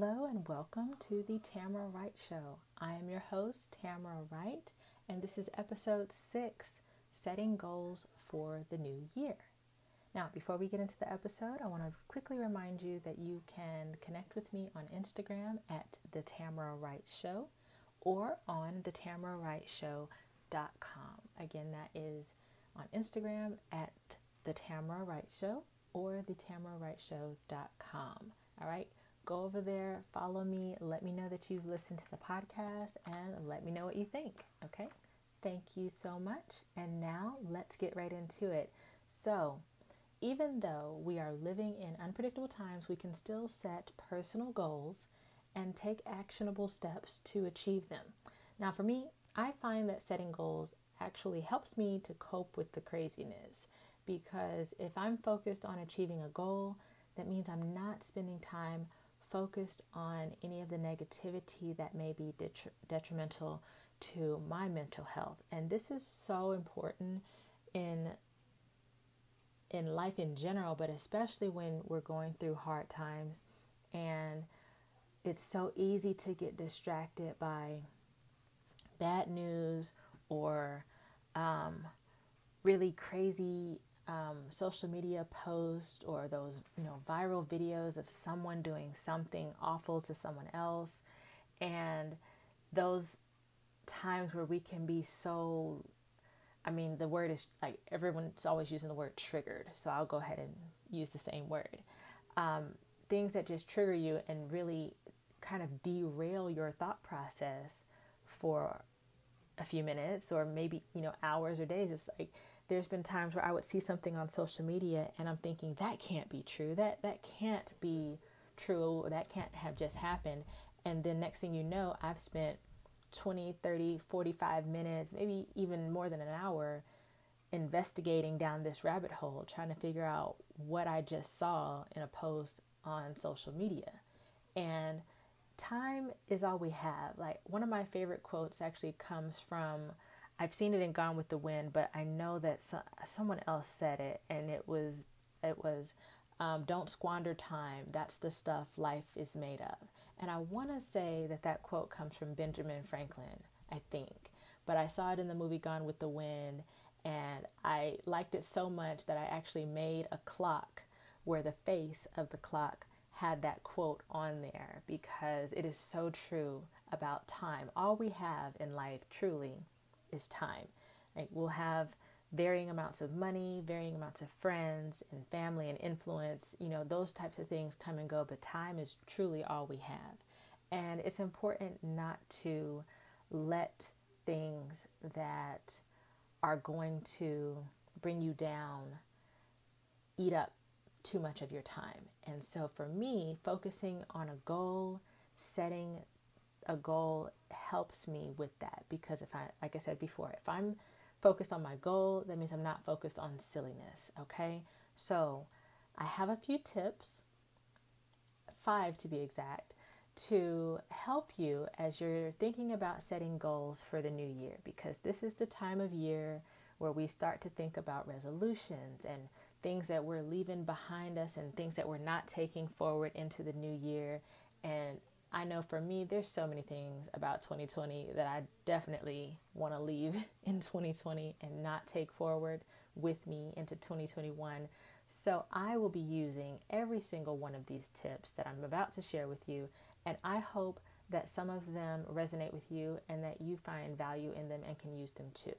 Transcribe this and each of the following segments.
Hello and welcome to the Tamara Wright Show. I am your host, Tamara Wright, and this is episode six Setting Goals for the New Year. Now, before we get into the episode, I want to quickly remind you that you can connect with me on Instagram at the Tamara Wright Show or on the tamarawrightshow.com. Again, that is on Instagram at the Tamara Wright Show or the tamarawrightshow.com. All right, go over there, follow me, let me know that you've listened to the podcast, and let me know what you think. Okay, thank you so much. And now let's get right into it. So, even though we are living in unpredictable times, we can still set personal goals and take actionable steps to achieve them. Now, for me, I find that setting goals actually helps me to cope with the craziness because if I'm focused on achieving a goal, that means I'm not spending time focused on any of the negativity that may be detri- detrimental to my mental health. And this is so important in in life in general, but especially when we're going through hard times and it's so easy to get distracted by bad news or um, really crazy um, social media posts or those you know viral videos of someone doing something awful to someone else. And those times where we can be so I mean the word is like everyone's always using the word triggered. So I'll go ahead and use the same word. Um, things that just trigger you and really kind of derail your thought process for a few minutes or maybe you know hours or days. It's like there's been times where I would see something on social media and I'm thinking that can't be true. That that can't be true. That can't have just happened. And then next thing you know, I've spent 20, 30, 45 minutes, maybe even more than an hour investigating down this rabbit hole trying to figure out what I just saw in a post on social media. And time is all we have. Like one of my favorite quotes actually comes from I've seen it in Gone with the Wind, but I know that so, someone else said it, and it was it was um, don't squander time. That's the stuff life is made of. And I want to say that that quote comes from Benjamin Franklin, I think. But I saw it in the movie Gone with the Wind, and I liked it so much that I actually made a clock where the face of the clock had that quote on there because it is so true about time. All we have in life, truly, is time. Like we'll have varying amounts of money, varying amounts of friends and family and influence, you know, those types of things come and go, but time is truly all we have. And it's important not to let things that are going to bring you down eat up too much of your time. And so for me, focusing on a goal, setting a goal helps me with that because if I, like I said before, if I'm focused on my goal, that means I'm not focused on silliness. Okay. So I have a few tips, five to be exact, to help you as you're thinking about setting goals for the new year because this is the time of year where we start to think about resolutions and things that we're leaving behind us and things that we're not taking forward into the new year. And I know for me, there's so many things about 2020 that I definitely want to leave in 2020 and not take forward with me into 2021. So I will be using every single one of these tips that I'm about to share with you, and I hope that some of them resonate with you and that you find value in them and can use them too.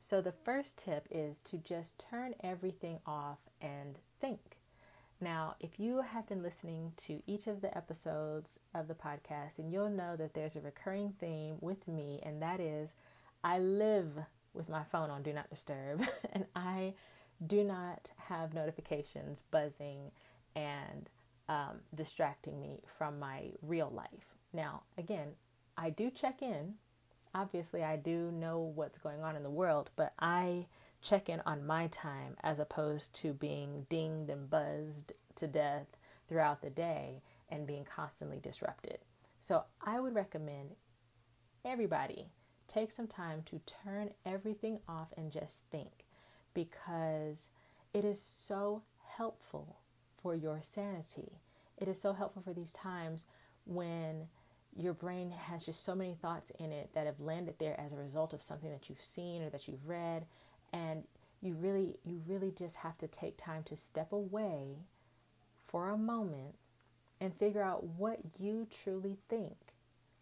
So the first tip is to just turn everything off and think. Now, if you have been listening to each of the episodes of the podcast, and you'll know that there's a recurring theme with me, and that is I live with my phone on Do Not Disturb, and I do not have notifications buzzing and um, distracting me from my real life. Now, again, I do check in. Obviously, I do know what's going on in the world, but I check in on my time as opposed to being dinged and buzzed to death throughout the day and being constantly disrupted. So I would recommend everybody take some time to turn everything off and just think because it is so helpful for your sanity. It is so helpful for these times when your brain has just so many thoughts in it that have landed there as a result of something that you've seen or that you've read and you really you really just have to take time to step away for a moment and figure out what you truly think.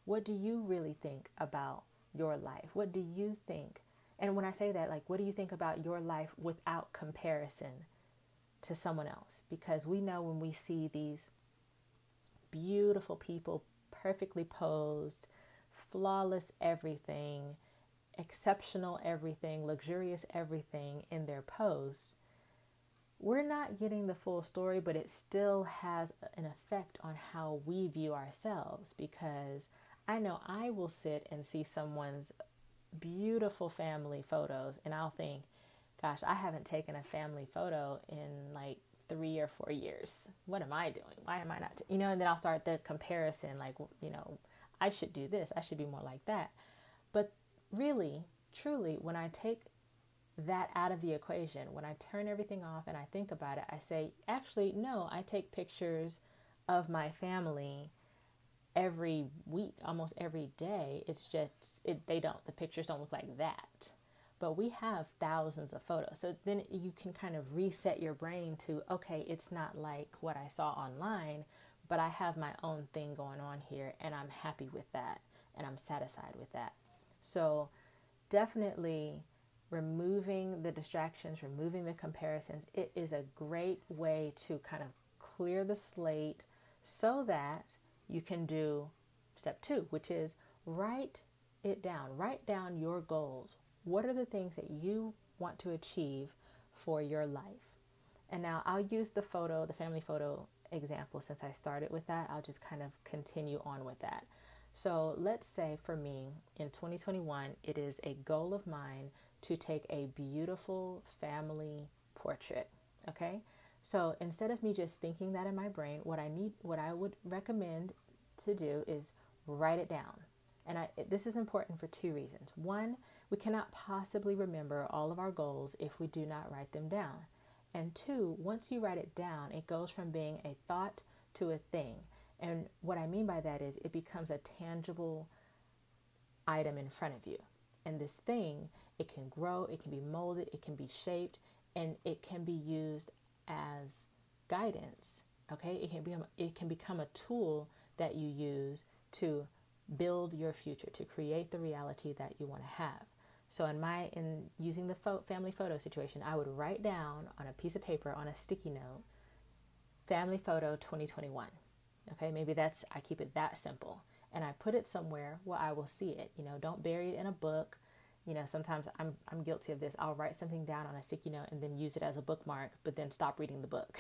What do you really think about your life? What do you think? And when I say that, like, what do you think about your life without comparison to someone else? Because we know when we see these beautiful people, perfectly posed, flawless everything, exceptional everything, luxurious everything in their posts, we're not getting the full story, but it still has an effect on how we view ourselves because I know I will sit and see someone's beautiful family photos and I'll think, gosh, I haven't taken a family photo in like three or four years. What am I doing? Why am I not? T-? You know, and then I'll start the comparison like, you know, I should do this, I should be more like that. Really, truly, when I take that out of the equation. When I turn everything off and I think about it, I say, actually, no, I take pictures of my family every week, almost every day. It's just, it, they don't, the pictures don't look like that. But we have thousands of photos. So then you can kind of reset your brain to, okay, it's not like what I saw online, but I have my own thing going on here and I'm happy with that and I'm satisfied with that. So definitely removing the distractions, removing the comparisons, it is a great way to kind of clear the slate so that you can do step two, which is write it down. Write down your goals. What are the things that you want to achieve for your life? And now I'll use the photo, the family photo example, since I started with that. I'll just kind of continue on with that. So let's say for me in 2021, it is a goal of mine to take a beautiful family portrait. Okay? So instead of me just thinking that in my brain, what I need what I would recommend to do is write it down. And I, this is important for two reasons. One, we cannot possibly remember all of our goals if we do not write them down. And two, once you write it down, it goes from being a thought to a thing. And what I mean by that is it becomes a tangible item in front of you. And this thing it can grow, it can be molded, it can be shaped, and it can be used as guidance. Okay, it can become it can become a tool that you use to build your future, to create the reality that you want to have. So in my in using the fo- family photo situation, I would write down on a piece of paper on a sticky note, family photo 2021. Okay, maybe that's I keep it that simple, and I put it somewhere where I will see it. You know, don't bury it in a book you know, sometimes I'm I'm guilty of this. I'll write something down on a sticky note and then use it as a bookmark, but then stop reading the book.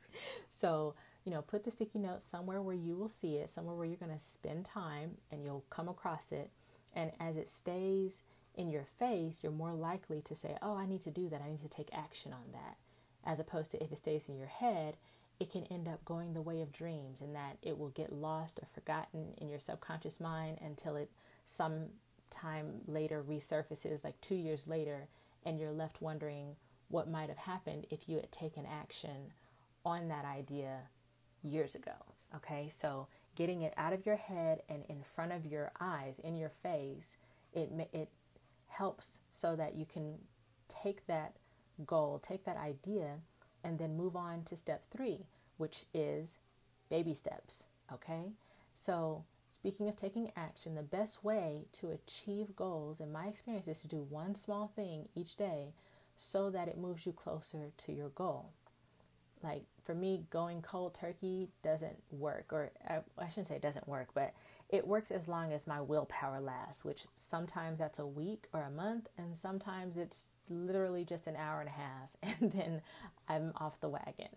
so, you know, put the sticky note somewhere where you will see it, somewhere where you're going to spend time and you'll come across it. And as it stays in your face, you're more likely to say, "Oh, I need to do that. I need to take action on that." As opposed to if it stays in your head, it can end up going the way of dreams and that it will get lost or forgotten in your subconscious mind until it some time later resurfaces, like two years later, and you're left wondering what might have happened if you had taken action on that idea years ago. Okay, so getting it out of your head and in front of your eyes, in your face, it it helps so that you can take that goal, take that idea, and then move on to step three, which is baby steps. Okay, so Speaking of taking action, the best way to achieve goals, in my experience, is to do one small thing each day so that it moves you closer to your goal. Like for me, going cold turkey doesn't work, or uh, I, I shouldn't say it doesn't work, but it works as long as my willpower lasts, which sometimes that's a week or a month, and sometimes it's literally just an hour and a half, and then I'm off the wagon.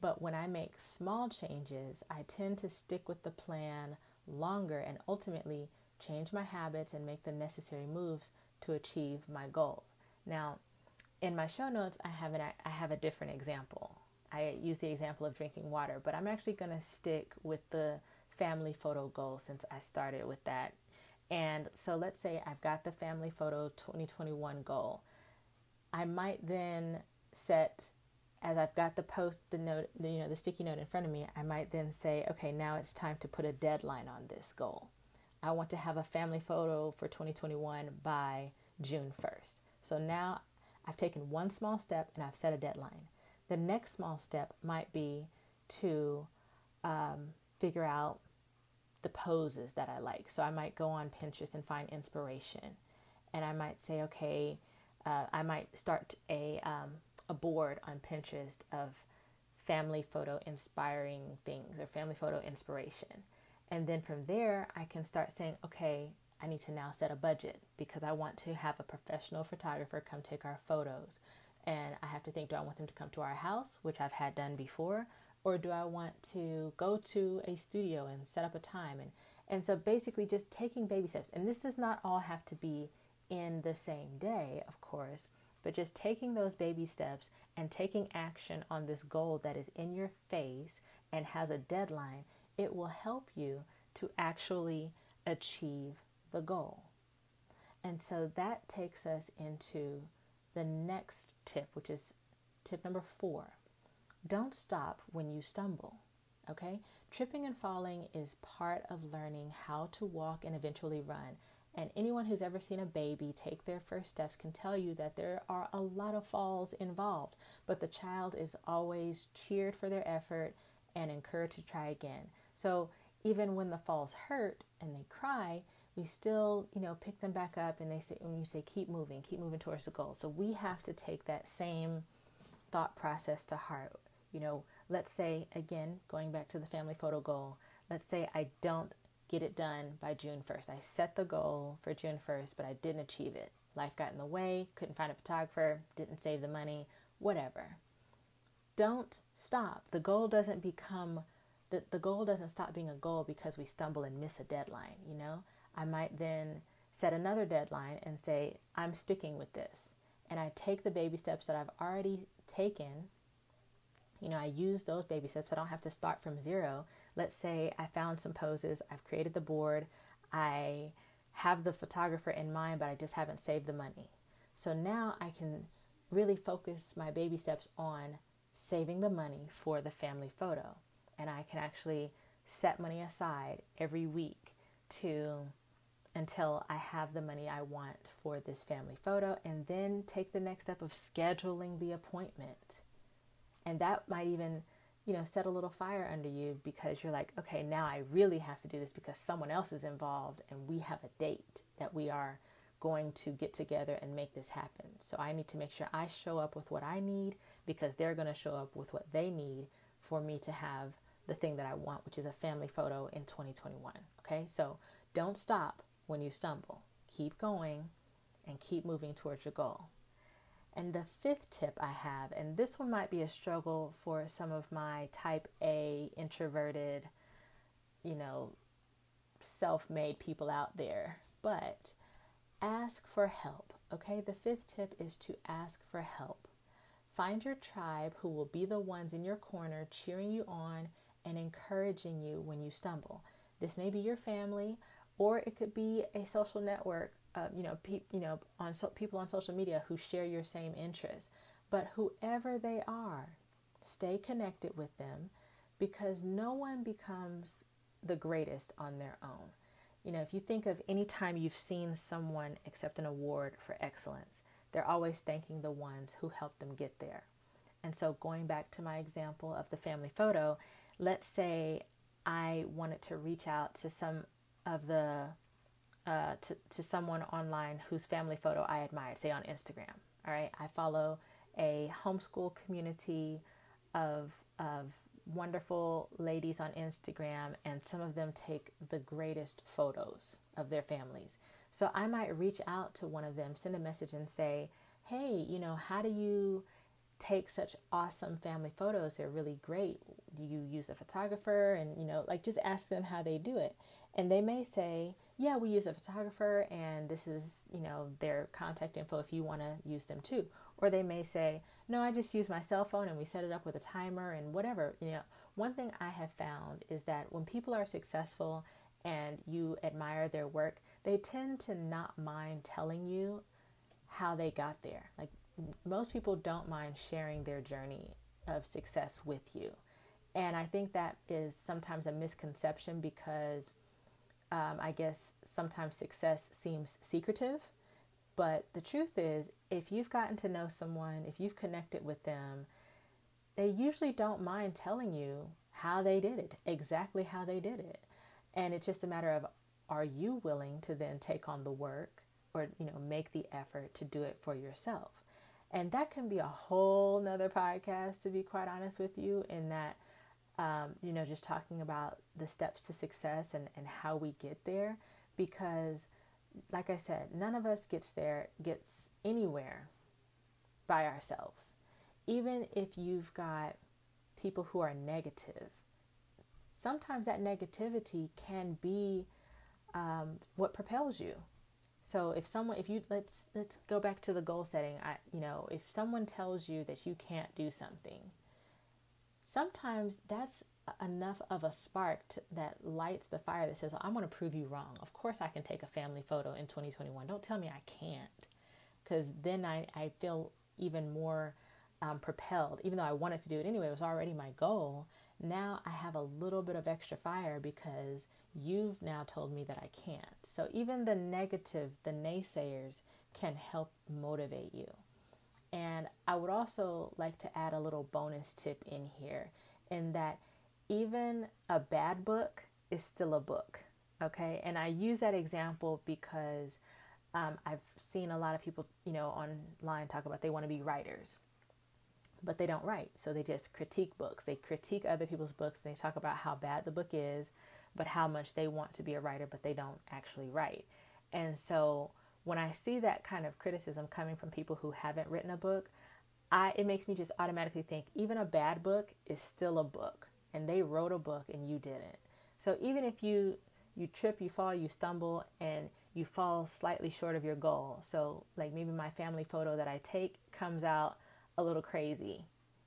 But when I make small changes, I tend to stick with the plan longer and ultimately change my habits and make the necessary moves to achieve my goals. Now, in my show notes, I have an I have a different example. I use the example of drinking water, but I'm actually going to stick with the family photo goal since I started with that. And so let's say I've got the family photo 2021 goal. I might then set as I've got the post, the note, you know, the sticky note in front of me, I might then say, okay, now it's time to put a deadline on this goal. I want to have a family photo for 2021 by June 1st. So now I've taken one small step and I've set a deadline. The next small step might be to um, figure out the poses that I like. So I might go on Pinterest and find inspiration. And I might say, okay, uh, I might start a, um, a board on Pinterest of family photo inspiring things or family photo inspiration. And then from there, I can start saying, okay, I need to now set a budget because I want to have a professional photographer come take our photos. And I have to think do I want them to come to our house, which I've had done before, or do I want to go to a studio and set up a time? And, and so basically, just taking baby steps. And this does not all have to be in the same day, of course, but just taking those baby steps and taking action on this goal that is in your face and has a deadline, it will help you to actually achieve the goal. And so that takes us into the next tip, which is tip number four don't stop when you stumble. Okay? Tripping and falling is part of learning how to walk and eventually run. And anyone who's ever seen a baby take their first steps can tell you that there are a lot of falls involved, but the child is always cheered for their effort and encouraged to try again. So even when the falls hurt and they cry, we still, you know, pick them back up and they say, when you say keep moving, keep moving towards the goal. So we have to take that same thought process to heart. You know, let's say, again, going back to the family photo goal, let's say I don't get it done by June 1st. I set the goal for June 1st, but I didn't achieve it. Life got in the way, couldn't find a photographer, didn't save the money, whatever. Don't stop. The goal doesn't become the, the goal doesn't stop being a goal because we stumble and miss a deadline, you know? I might then set another deadline and say, I'm sticking with this. And I take the baby steps that I've already taken. You know, I use those baby steps. I don't have to start from zero. Let's say I found some poses, I've created the board, I have the photographer in mind, but I just haven't saved the money. So now I can really focus my baby steps on saving the money for the family photo. And I can actually set money aside every week to until I have the money I want for this family photo, and then take the next step of scheduling the appointment. And that might even, you know, set a little fire under you because you're like, okay, now I really have to do this because someone else is involved and we have a date that we are going to get together and make this happen. So I need to make sure I show up with what I need because they're going to show up with what they need for me to have the thing that I want, which is a family photo in 2021. Okay, so don't stop when you stumble. Keep going and keep moving towards your goal. And the fifth tip I have, and this one might be a struggle for some of my type A introverted, you know, self made people out there, but ask for help. Okay, the fifth tip is to ask for help. Find your tribe who will be the ones in your corner cheering you on and encouraging you when you stumble. This may be your family, or it could be a social network. Uh, you know, pe- you know, on so- people on social media who share your same interests. But whoever they are, stay connected with them, because no one becomes the greatest on their own. You know, if you think of any time you've seen someone accept an award for excellence, they're always thanking the ones who helped them get there. And so, going back to my example of the family photo, let's say I wanted to reach out to some of the uh, to, to someone online whose family photo I admired, say on Instagram. All right, I follow a homeschool community of of wonderful ladies on Instagram, and some of them take the greatest photos of their families. So I might reach out to one of them, send a message, and say, "Hey, you know, how do you take such awesome family photos? They're really great. Do you use a photographer?" And you know, like just ask them how they do it. And they may say, yeah, we use a photographer and this is, you know, their contact info if you want to use them too. Or they may say, no, I just use my cell phone and we set it up with a timer and whatever. You know, one thing I have found is that when people are successful and you admire their work, they tend to not mind telling you how they got there. Like most people don't mind sharing their journey of success with you. And I think that is sometimes a misconception because um, I guess sometimes success seems secretive. But the truth is, if you've gotten to know someone, if you've connected with them, they usually don't mind telling you how they did it, exactly how they did it. And it's just a matter of are you willing to then take on the work or you know make the effort to do it for yourself and that can be a whole nother podcast to be quite honest with you in that um, you know just talking about the steps to success and, and how we get there. Because like i said none of us gets there gets anywhere by ourselves. Even if you've got people who are negative sometimes that negativity can be um, what propels you so if someone, if you let's let's go back to the goal setting. I you know if someone tells you that you can't do something, sometimes that's enough of a spark to, that lights the fire that says, "I'm going to prove you wrong." Of course, I can take a family photo in 2021. Don't tell me I can't, because then I I feel even more um, propelled. Even though I wanted to do it anyway, it was already my goal. Now I have a little bit of extra fire because you've now told me that I can't. So even the negative, the naysayers can help motivate you. And I would also like to add a little bonus tip in here in that even a bad book is still a book. Okay. And I use that example because um, I've seen a lot of people, you know, online talk about they want to be writers, but they don't write. So they just critique books. They critique other people's books and they talk about how bad the book is but how much they want to be a writer, but they don't actually write. And so when I see that kind of criticism coming from people who haven't written a book, I it makes me just automatically think even a bad book is still a book and they wrote a book and you didn't. So even if you you trip, you fall, you stumble and you fall slightly short of your goal. So like maybe my family photo that I take comes out a little crazy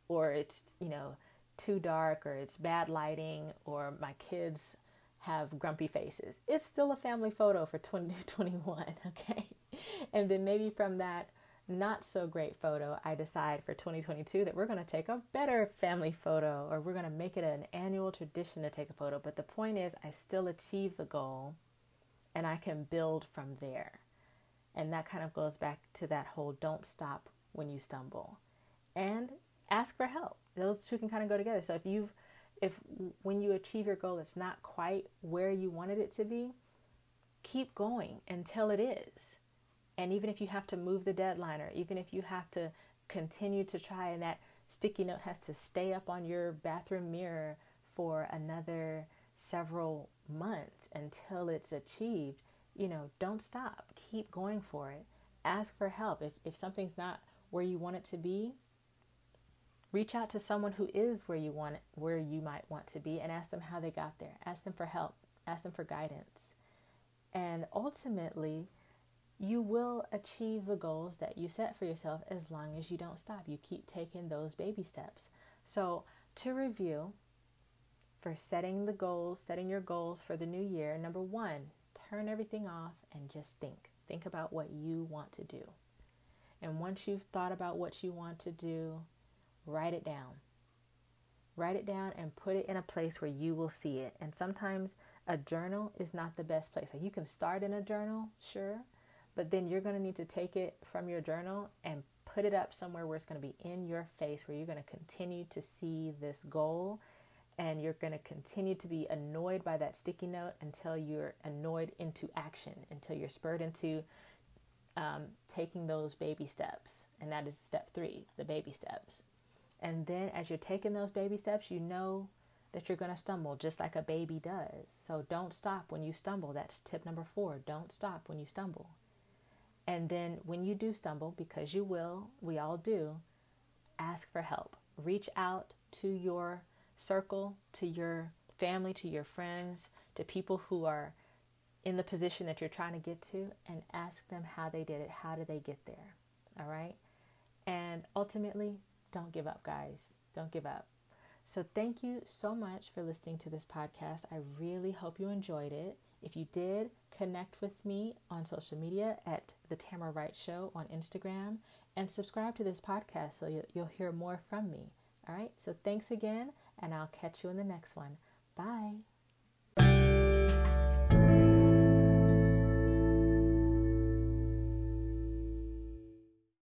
or it's, you know, too dark or it's bad lighting or my kids have grumpy faces. It's still a family photo for 2021, okay? And then maybe from that not so great photo, I decide for 2022 that we're going to take a better family photo or we're going to make it an annual tradition to take a photo. But the point is, I still achieve the goal and I can build from there. And that kind of goes back to that whole don't stop when you stumble and ask for help. Those two can kind of go together. So if you've if when you achieve your goal it's not quite where you wanted it to be, keep going until it is. And even if you have to move the deadline or even if you have to continue to try and that sticky note has to stay up on your bathroom mirror for another several months until it's achieved, you know, don't stop. Keep going for it. Ask for help. If if something's not where you want it to be, reach out to someone who is where you want where you might want to be and ask them how they got there. Ask them for help. Ask them for guidance. And ultimately you will achieve the goals that you set for yourself as long as you don't stop. You keep taking those baby steps. So to review for setting the goals setting your goals for the new year number 1 turn everything off and just think. Think about what you want to do. And once you've thought about what you want to do write it down. Write it down and put it in a place where you will see it. And sometimes a journal is not the best place. Like you can start in a journal, sure, but then you're going to need to take it from your journal and put it up somewhere where it's going to be in your face, where you're going to continue to see this goal and you're going to continue to be annoyed by that sticky note until you're annoyed into action, until you're spurred into um, taking those baby steps. And that is step three the baby steps. And then as you're taking those baby steps, you know that you're going to stumble just like a baby does. So don't stop when you stumble. That's tip number four. Don't stop when you stumble. And then when you do stumble, because you will, we all do, ask for help. Reach out to your circle, to your family, to your friends, to people who are in the position that you're trying to get to, and ask them how they did it. How did they get there? All right. And ultimately, don't give up, guys. Don't give up. So, thank you so much for listening to this podcast. I really hope you enjoyed it. If you did, connect with me on social media at The Tamara Wright Show on Instagram and subscribe to this podcast so you'll hear more from me. All right, so thanks again, and I'll catch you in the next one. Bye.